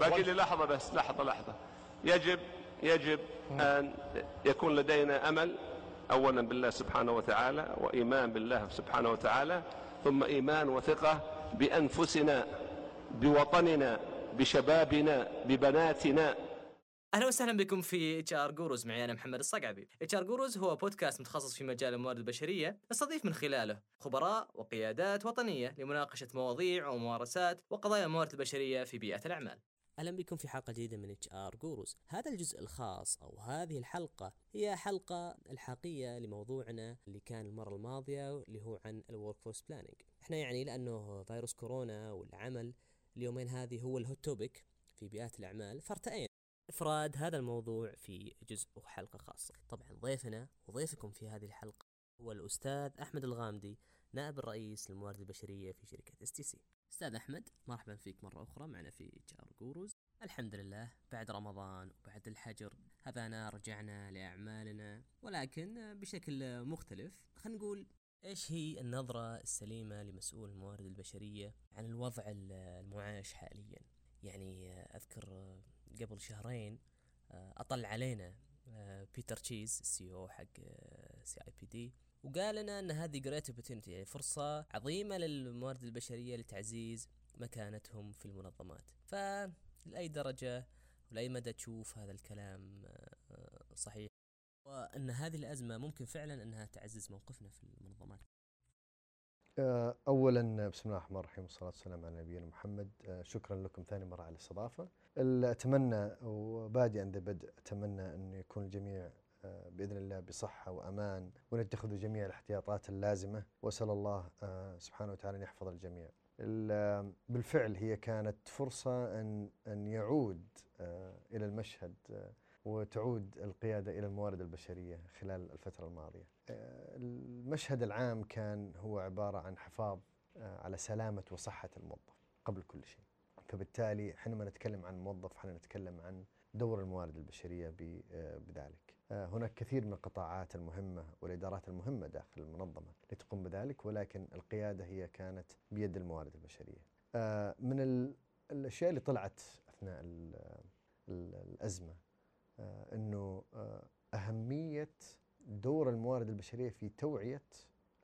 باقي لي لحظة بس لحظة لحظة. يجب يجب أن يكون لدينا أمل أولا بالله سبحانه وتعالى وإيمان بالله سبحانه وتعالى ثم إيمان وثقة بأنفسنا بوطننا بشبابنا ببناتنا أهلا وسهلا بكم في HR Gurus معي أنا محمد الصقعبي. HR Gurus هو بودكاست متخصص في مجال الموارد البشرية نستضيف من خلاله خبراء وقيادات وطنية لمناقشة مواضيع وممارسات وقضايا الموارد البشرية في بيئة الأعمال. أهلا بكم في حلقة جديدة من HR Gurus هذا الجزء الخاص أو هذه الحلقة هي حلقة إلحاقية لموضوعنا اللي كان المرة الماضية اللي هو عن ال workforce planning إحنا يعني لأنه فيروس كورونا والعمل اليومين هذه هو ال hot topic في بيئات الأعمال فارتأينا إفراد هذا الموضوع في جزء وحلقة خاصة. طبعا ضيفنا وضيفكم في هذه الحلقة هو الأستاذ أحمد الغامدي نائب الرئيس للموارد البشرية في شركة STC أستاذ أحمد مرحبا فيك مرة أخرى معنا في HR Gurus. الحمد لله بعد رمضان وبعد الحجر هذانا رجعنا لأعمالنا ولكن بشكل مختلف خلينا نقول إيش هي النظرة السليمة لمسؤول الموارد البشرية عن الوضع المعاش حاليا؟ يعني أذكر قبل شهرين اطل علينا بيتر تشيز ال CEO حق CIPD وقال لنا إن هذه great opportunity يعني فرصة عظيمة للموارد البشرية لتعزيز مكانتهم في المنظمات. فلأي درجة ولأي مدى تشوف هذا الكلام صحيح وإن هذه الأزمة ممكن فعلا إنها تعزز موقفنا في المنظمات. اولا بسم الله الرحمن الرحيم والصلاة والسلام على نبينا محمد شكرا لكم ثاني مرة على الاستضافه أتمنى وبادئا ذا بدء أتمنى أن يكون الجميع بإذن الله بصحة وأمان ونتخذ جميع الاحتياطات اللازمة وأسأل الله سبحانه وتعالى أن يحفظ الجميع. بالفعل هي كانت فرصة أن أن يعود إلى المشهد وتعود القيادة إلى الموارد البشرية خلال الفترة الماضية. المشهد العام كان هو عبارة عن حفاظ على سلامة وصحة الموظف قبل كل شيء. فبالتالي حينما نتكلم عن موظف حنا نتكلم عن دور الموارد البشرية بذلك. هناك كثير من القطاعات المهمة والإدارات المهمة داخل المنظمة لتقوم بذلك ولكن القيادة هي كانت بيد الموارد البشرية. من الأشياء اللي طلعت أثناء الأزمة إنه أهمية دور الموارد البشرية في توعية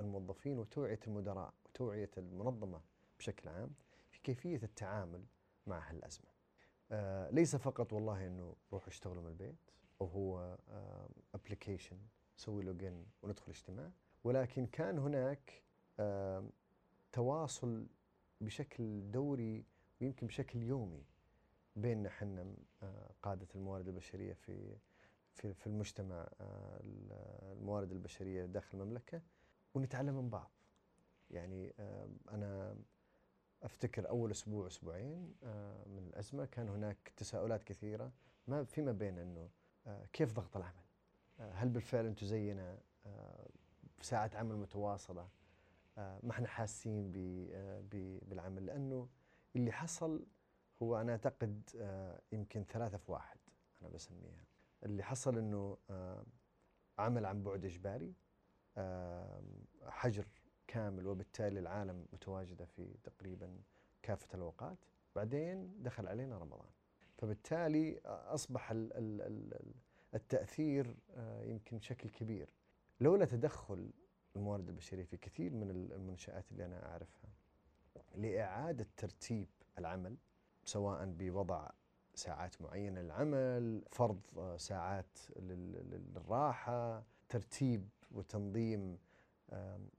الموظفين وتوعية المدراء وتوعية المنظمة بشكل عام في كيفية التعامل مع هالأزمة. آه ليس فقط والله إنه روحوا اشتغلوا من البيت أو هو application سوي login وندخل اجتماع ولكن كان هناك آه تواصل بشكل دوري ويمكن بشكل يومي بيننا إحنا آه قادة الموارد البشرية في في في المجتمع الموارد البشرية داخل المملكة ونتعلم من بعض. يعني أنا أفتكر أول أسبوع أسبوعين من الأزمة كان هناك تساؤلات كثيرة ما فيما بين إنه كيف ضغط العمل؟ هل بالفعل أنتم زينا بساعات عمل متواصلة؟ ما إحنا حاسين بالعمل لأنه اللي حصل هو أنا أعتقد يمكن ثلاثة في واحد أنا بسميها. اللي حصل إنه عمل عن بعد إجباري. حجر كامل وبالتالي العالم متواجدة في تقريبا كافة الأوقات. بعدين دخل علينا رمضان. فبالتالي أصبح التأثير يمكن بشكل كبير. لولا تدخل الموارد البشرية في كثير من المنشآت اللي أنا أعرفها لإعادة ترتيب العمل سواء بوضع ساعات معينة للعمل، فرض ساعات للراحة، ترتيب وتنظيم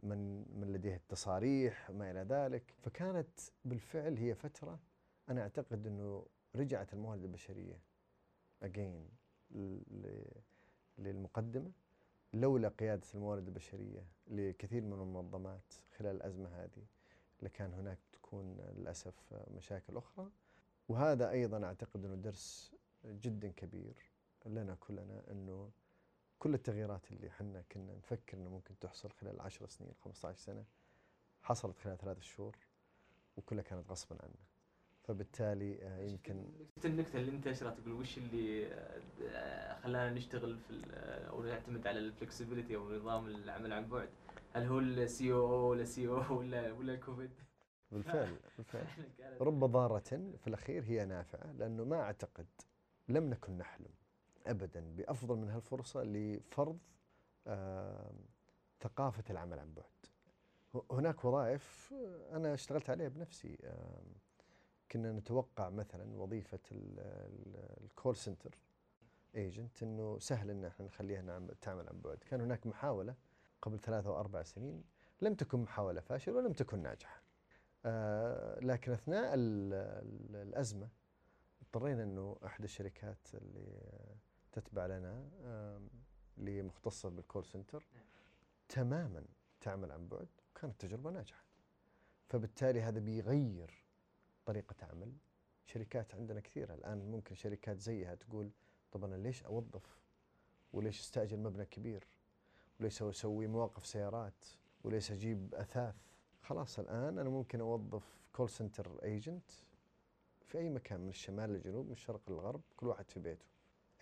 من من لديه التصاريح ما إلى ذلك، فكانت بالفعل هي فترة أنا أعتقد إنه رجعت الموارد البشرية اجين للمقدمة لولا قيادة الموارد البشرية لكثير من المنظمات خلال الأزمة هذه لكان هناك تكون للأسف مشاكل أخرى. وهذا أيضا أعتقد إنه درس جدا كبير لنا كلنا إنه كل التغييرات اللي إحنا كنا نفكر إنه ممكن تحصل خلال 10 سنين 15 سنة حصلت خلال ثلاث شهور وكلها كانت غصبا عنا فبالتالي يمكن النكته اللي أنت اشرت تقول وش اللي خلانا نشتغل في أو نعتمد على الفلكسبيتي أو نظام العمل عن بعد؟ هل هو ال CEO ولا CEO ولا ولا الكوفيد؟ بالفعل بالفعل. رب ضارة في الأخير هي نافعة لأنه ما أعتقد لم نكن نحلم أبدا بأفضل من هالفرصة لفرض آم، ثقافة العمل عن بعد. هناك وظائف آه، أنا اشتغلت عليها بنفسي آم، كنا نتوقع مثلا وظيفة ال- ال- ال call center agent إنه سهل إن إحنا نخليها نعم تعمل عن بعد، كان هناك محاولة قبل ثلاثة أو أربع سنين لم تكن محاولة فاشلة ولم تكن ناجحة. آه، لكن أثناء ال- ال- الأزمة اضطرينا إنه احد الشركات اللي تتبع لنا اللي مختصة بالكول سنتر تماما تعمل عن بعد وكانت تجربة ناجحة. فبالتالي هذا بيغير طريقة عمل شركات عندنا كثيرة. الآن ممكن شركات زيها تقول طب أنا ليش أوظف؟ وليش أستأجر مبنى كبير؟ وليش أسوي مواقف سيارات؟ وليش أجيب أثاث؟ خلاص الآن أنا ممكن أوظف call center agent في أي مكان من الشمال للجنوب من الشرق للغرب كل واحد في بيته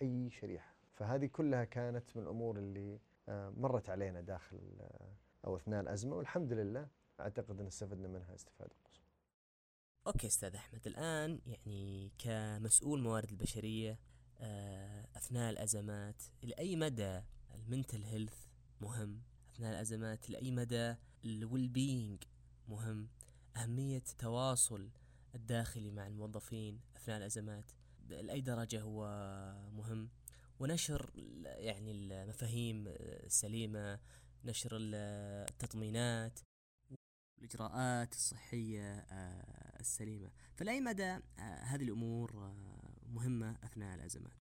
أي شريحة. فهذه كلها كانت من الأمور اللي آه، مرت علينا داخل آه، أو أثناء الأزمة والحمد لله أعتقد أن استفدنا منها استفادة قصوى okay أستاذ أحمد الآن يعني كمسؤول موارد البشرية آه، أثناء الأزمات لاي مدى ال mental health مهم؟ أثناء الأزمات لاي مدى ال well-being مهم. أهمية التواصل الداخلي مع الموظفين أثناء الأزمات لأي درجة هو مهم. ونشر يعني المفاهيم السليمة نشر ال- التطمينات الإجراءات الصحية آه، السليمة. فلأي مدى آه، هذه الأمور آه، مهمة أثناء الأزمات؟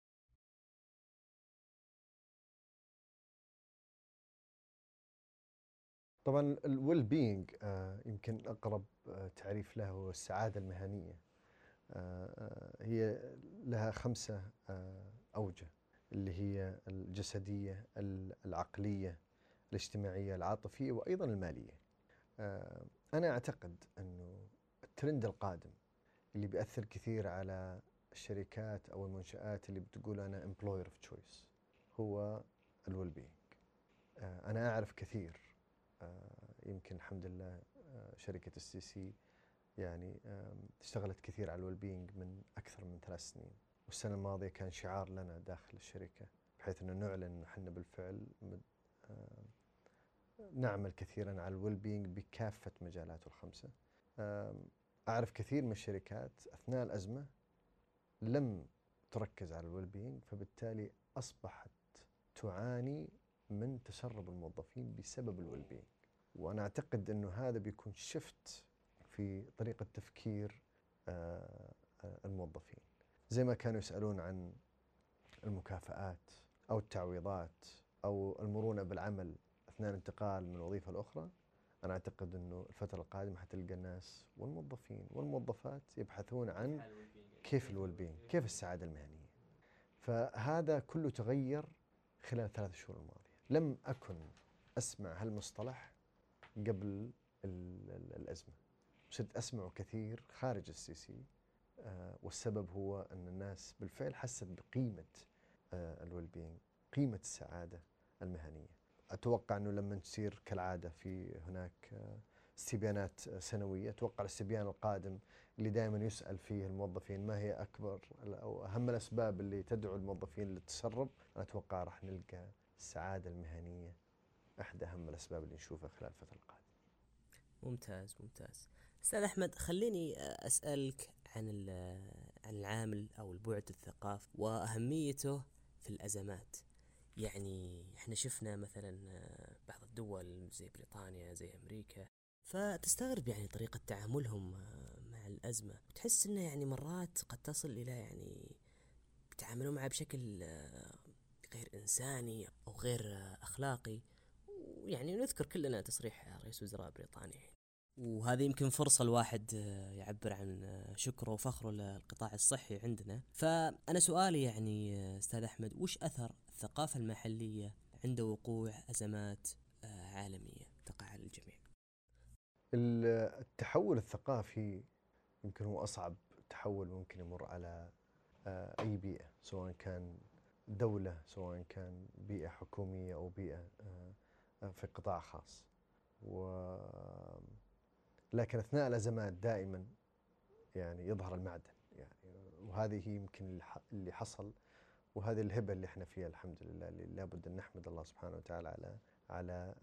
طبعا الويل بينج يمكن أقرب آه، تعريف له هو السعادة المهنية. آه، آه، هي لها خمسة آه، أوجه اللي هي الجسدية ال- العقلية الاجتماعية العاطفية وأيضا المالية. آه، أنا أعتقد أنه الترند القادم اللي بيأثر كثير على الشركات أو المنشآت اللي بتقول أنا employer of choice هو ال well-being أنا أعرف كثير آه، يمكن الحمد لله آه، شركة STC يعني اشتغلت كثير على ال well-being من أكثر من ثلاث سنين. والسنة الماضية كان شعار لنا داخل الشركة بحيث أنه نعلن أن إحنا بالفعل نعمل كثيرا على ال well-being بكافة مجالاته الخمسة. آم، أعرف كثير من الشركات أثناء الأزمة لم تركز على ال well-being فبالتالي أصبحت تعاني من تسرب الموظفين بسبب ال well-being وأنا أعتقد أنه هذا بيكون shift في طريقة تفكير آه، آه، الموظفين. زي ما كانوا يسألون عن المكافآت أو التعويضات أو المرونة بالعمل أثناء الانتقال من وظيفه لاخرى أنا أعتقد أنه الفترة القادمة حتلقى الناس والموظفين والموظفات يبحثون عن كيف الويل بينج كيف السعادة المهنية. فهذا كله تغير خلال الثلاث شهور الماضية. لم أكن أسمع هالمصطلح قبل ال- ال- الأزمة. صرت أسمعه كثير خارج STC آه، والسبب هو أن الناس بالفعل حست بقيمة آه، ال well-being قيمة السعادة المهنية. أتوقع أنه لما تصير كالعادة في هناك آه، استبيانات سنوية أتوقع الاستبيان القادم اللي دائما يسأل فيه الموظفين ما هي أكبر أو أهم الأسباب اللي تدعو الموظفين للتسرب؟ أنا أتوقع راح نلقى السعادة المهنية أحد أهم الأسباب اللي نشوفها خلال الفترة القادمة. ممتاز ممتاز. أستاذ أحمد خليني أسألك عن عن العامل أو البعد الثقافي وأهميته في الأزمات. يعني إحنا شفنا مثلا بعض الدول زي بريطانيا زي أمريكا فتستغرب يعني طريقة تعاملهم مع الأزمة. وتحس أنه يعني مرات قد تصل إلى يعني يتعاملون معها بشكل غير إنساني غير أخلاقي. ويعني نذكر كلنا تصريح رئيس وزراء بريطانيا وهذه يمكن فرصة الواحد يعبر عن شكره وفخره للقطاع الصحي عندنا. فأنا سؤالي يعني أستاذ أحمد وش أثر الثقافة المحلية عند وقوع أزمات عالمية تقع على الجميع؟ ال- التحول الثقافي يمكن هو أصعب تحول ممكن يمر على آه، أي بيئة سواء كان دولة سواء كان بيئة حكومية أو بيئة آه، آه، في قطاع خاص و لكن أثناء الأزمات دائما يعني يظهر المعدن يعني وهذه يمكن اللي حصل وهذه الهبة اللي إحنا فيها الحمد لله اللي لابد أن نحمد الله سبحانه وتعالى على على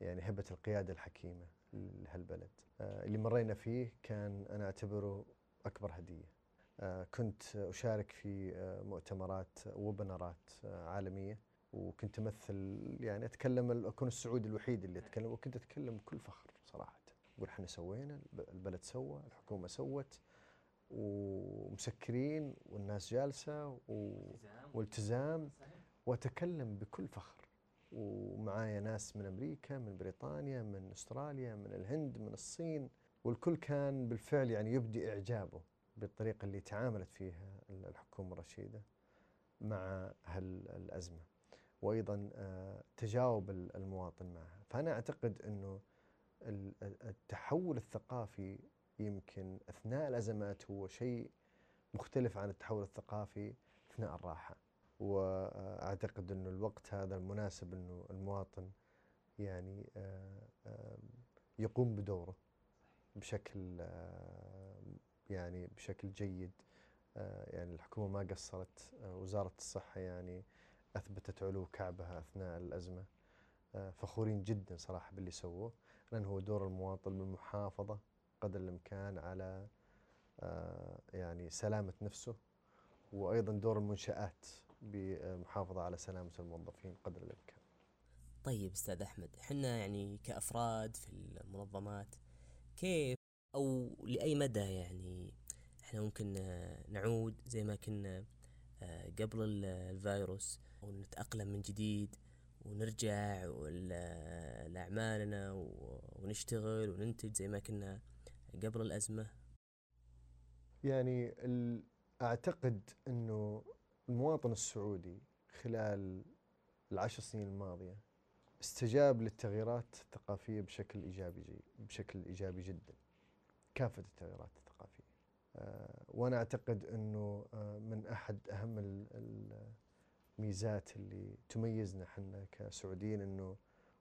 يعني هبة القيادة الحكيمة لهالبلد. آه، اللي مرينا فيه كان أنا أعتبره أكبر هدية. آه، كنت أشارك في آه، مؤتمرات وبنرات آه، عالمية. وكنت أمثل يعني أتكلم ال- أكون السعودي الوحيد اللي أتكلم وكنت أتكلم بكل فخر صراحة. أقول إحنا سوينا الب- البلد سوى الحكومة سوت ومسكرين والناس جالسة و... والتزام. وأتكلم بكل فخر. ومعايا ناس من أمريكا من بريطانيا من أستراليا من الهند من الصين. والكل كان بالفعل يعني يبدي إعجابه. بالطريقة اللي تعاملت فيها الحكومة الرشيدة مع هالأزمة. وأيضا آه، تجاوب ال- المواطن معها. فأنا أعتقد إنه ال- التحول الثقافي يمكن أثناء الأزمات هو شيء مختلف عن التحول الثقافي أثناء الراحة. وأعتقد إنه الوقت هذا المناسب إنه المواطن يعني آه، يقوم بدوره بشكل آه، يعني بشكل جيد آه، يعني الحكومة ما قصرت آه، وزارة الصحة يعني أثبتت علو كعبها أثناء الأزمة آه، فخورين جدا صراحة باللي سووه لأن هو دور المواطن بالمحافظة قدر الإمكان على يعني سلامة نفسه وأيضا دور المنشآت بالمحافظه على سلامة الموظفين قدر الإمكان. طيب أستاذ أحمد إحنا يعني كأفراد في المنظمات كيف أو لأي مدى يعني إحنا ممكن نعود زي ما كنا آه، قبل ال- الفيروس ونتأقلم من جديد ونرجع و- ونشتغل وننتج زي ما كنا قبل الأزمة يعني أعتقد إنه المواطن السعودي خلال العشر سنين الماضية استجاب للتغييرات الثقافية بشكل إيجابي جي بشكل إيجابي جدا. كافة التغييرات الثقافية. آه، وأنا أعتقد إنه آه، من أحد أهم ال- ال- الميزات اللي تميزنا إحنا كسعوديين إنه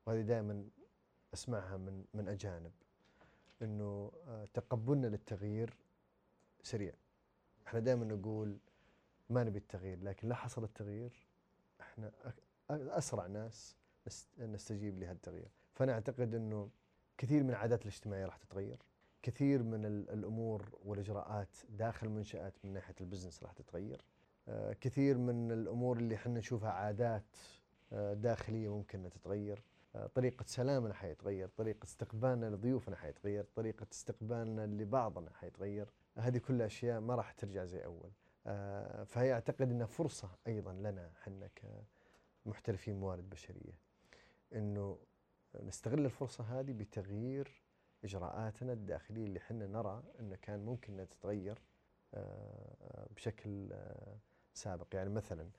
وهذه دائما أسمعها من من أجانب إنه آه، تقبلنا للتغيير سريع. إحنا دائما نقول ما نبي التغيير لكن لا حصل التغيير إحنا أسرع ناس نست- نستجيب لهالتغيير فأنا أعتقد إنه كثير من العادات الاجتماعية راح تتغير كثير من ال- الأمور والإجراءات داخل المنشات من ناحية البزنس راح تتغير آه، كثير من الأمور اللي إحنا نشوفها عادات آه، داخلية ممكن تتغير آه، طريقة سلامنا حيتغير، طريقة استقبالنا لضيوفنا حيتغير، طريقة استقبالنا لبعضنا حيتغير، هذه كلها أشياء ما راح ترجع زي. آه، فهي أعتقد إنها فرصة أيضا لنا إحنا كمحترفين موارد بشرية. إنه نستغل الفرصة هذه بتغيير إجراءاتنا الداخلية اللي إحنا نرى إنه كان ممكن إنها تتغير آه، آه، بشكل آه، سابق، يعني مثلا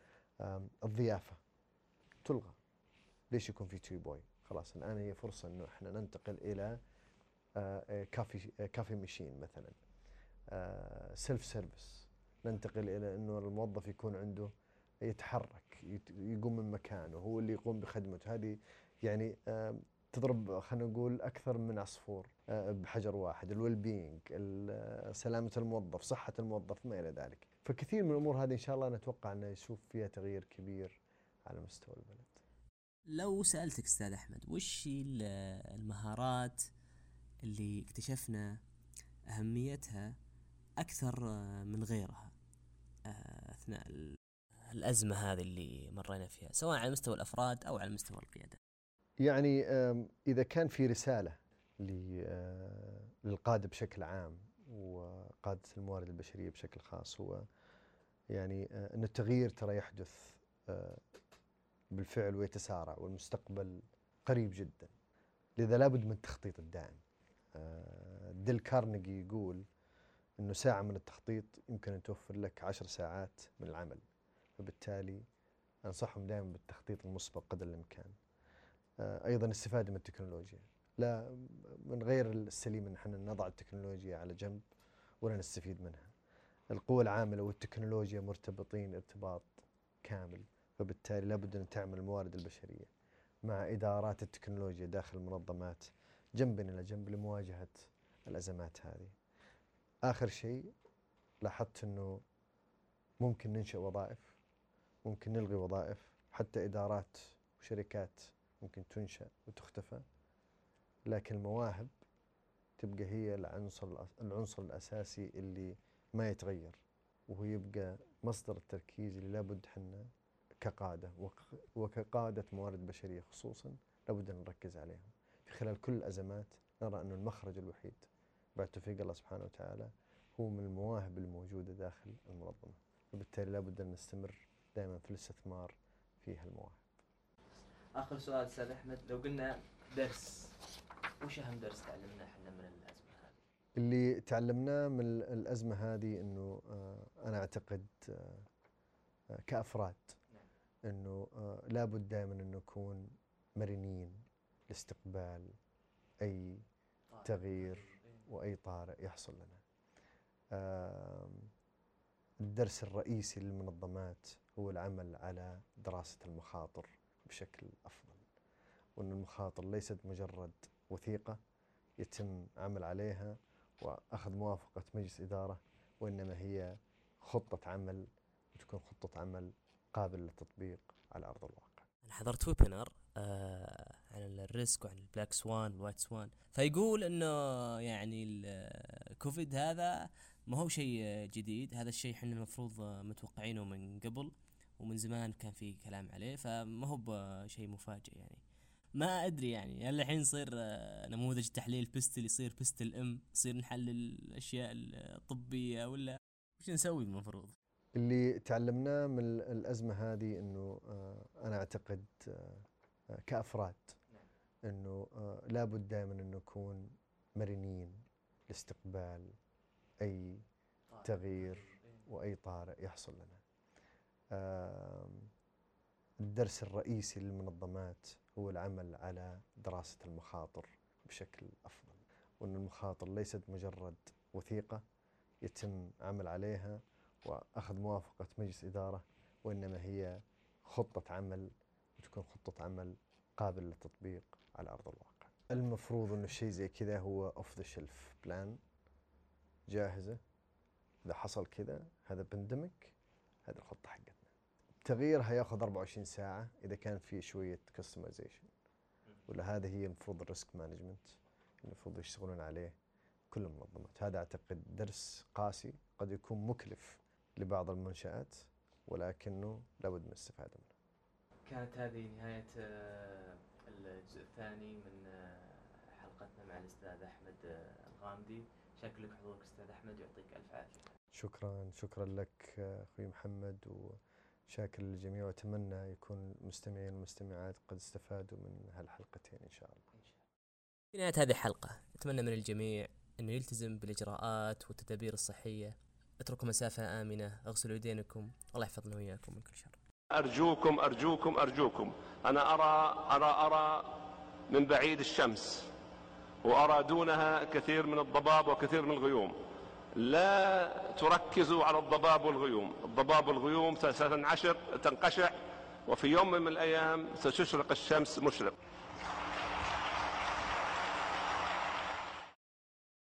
آم، الضيافة تلغى. ليش يكون في tea boy؟ خلاص الآن هي فرصة إنه إحنا ننتقل إلى coffee coffee machine مثلا self service ننتقل إلى إنه الموظف يكون عنده يتحرك يت- يقوم من مكانه هو اللي يقوم بخدمته هذه يعني تضرب خلينا نقول أكثر من عصفور آه، بحجر واحد ال well-being سلامة الموظف صحة الموظف ما إلى ذلك. فكثير من الأمور هذه إن شاء الله نتوقع أنه يشوف فيها تغيير كبير على مستوى البلد. لو سألتك أستاذ أحمد وش المهارات اللي اكتشفنا أهميتها أكثر آه، من غيرها؟ آه، أثناء ال- الأزمة هذه اللي مرينا فيها سواء على مستوى الأفراد أو على مستوى القيادة. يعني إذا كان في رسالة آه، للقادة بشكل عام وقادة الموارد البشرية بشكل خاص هو يعني آه، أن التغيير ترى يحدث آه، بالفعل ويتسارع والمستقبل قريب جدا. لذا لابد من التخطيط الدائم. ديل كارنيجي يقول أنه ساعة من التخطيط يمكن أن توفر لك عشر ساعات من العمل فبالتالي أنصحهم دائما بالتخطيط المسبق قدر الإمكان. أيضا الاستفاده من التكنولوجيا. لا من غير السليم إن إحنا نضع التكنولوجيا على جنب ولا نستفيد منها. القوى العاملة والتكنولوجيا مرتبطين ارتباط كامل فبالتالي لابد أن تعمل الموارد البشرية مع إدارات التكنولوجيا داخل المنظمات جنبا إلى جنب لمواجهة الأزمات هذه. آخر شيء لاحظت أنه ممكن ننشئ وظائف ممكن نلغي وظائف حتى إدارات وشركات ممكن تنشأ وتختفى لكن المواهب تبقى هي العنصر العنصر الأساسي اللي ما يتغير وهو يبقى مصدر التركيز اللي لابد حنا كقادة وكقادة موارد بشرية خصوصا لابد أن نركز عليهم في خلال كل الأزمات نرى أن المخرج الوحيد بعد توفيق الله سبحانه وتعالى هو من المواهب الموجودة داخل المنظمة وبالتالي لابد أن نستمر دائما في الاستثمار في هالمواهب. آخر سؤال أستاذ أحمد لو قلنا درس وش أهم درس تعلمناه إحنا من الأزمة هذه؟ اللي تعلمناه من الأزمة هذه أنه آه، أنا أعتقد آه، آه، كأفراد أنه لابد دائما أن نكون مرنين لاستقبال أي تغيير وأي طارئ يحصل لنا. الدرس الرئيسي للمنظمات هو العمل على دراسة المخاطر. بشكل أفضل وأن المخاطر ليست مجرد وثيقة يتم عمل عليها وأخذ موافقة مجلس إدارة وإنما هي خطة عمل وتكون خطة عمل قابلة للتطبيق على أرض الواقع. أنا حضرت webinar آه عن ال risk وعن ال black swan وال white swan. فيقول إنه يعني الكوفيد هذا ما هو شيء جديد هذا الشيء إحنا المفروض متوقعينه من قبل. ومن زمان كان في كلام عليه فما هو بشيء مفاجئ يعني ما أدري يعني هل الحين يصير نموذج تحليل PESTEL يصير PESTEL M يصير نحلل الأشياء الطبية ولا وش نسوي المفروض؟ اللي تعلمناه من الأزمة هذه إنه آه، أنا أعتقد آه، كأفراد إنه آه، لابد دائما ان نكون مرنين لاستقبال أي تغيير وأي طارئ يحصل لنا. الدرس الرئيسي للمنظمات هو العمل على دراسة المخاطر بشكل أفضل وأن المخاطر ليست مجرد وثيقة يتم عمل عليها وأخذ موافقة مجلس إدارة وإنما هي خطة عمل وتكون خطة عمل قابلة للتطبيق على أرض الواقع. المفروض أنه الشيء زي كذا هو off the shelf plan جاهزة إذا حصل كذا هذا بندمك التغيير هياخذ 24 ساعة إذا كان في شوية customization ولا هذا هي المفروض ال risk management المفروض يشتغلون عليه كل المنظمات. هذا أعتقد درس قاسي قد يكون مكلف لبعض المنشآت ولكنه لابد من الاستفادة منه. كانت هذه نهاية آه، الجزء الثاني من آه، حلقتنا مع الأستاذ أحمد آه، الغامدي. شكرا لك حضورك أستاذ أحمد يعطيك ألف عافية. شكرا شكرا لك أخوي محمد وشاكر للجميع وأتمنى يكون المستمعين والمستمعات قد استفادوا من هالحلقتين إن شاء الله. في نهاية هذه الحلقة أتمنى من الجميع أنه يلتزم بالإجراءات والتدابير الصحية. اتركوا مسافة آمنة أغسلوا يدينكم الله يحفظنا وإياكم من كل شر. أرجوكم أرجوكم أرجوكم. أنا أرى أرى أرى من بعيد الشمس وأرى دونها كثير من الضباب وكثير من الغيوم. لا تركزوا على الضباب والغيوم. الضباب والغيوم ستنعشر تنقشع وفي يوم من الأيام ستشرق الشمس مشرق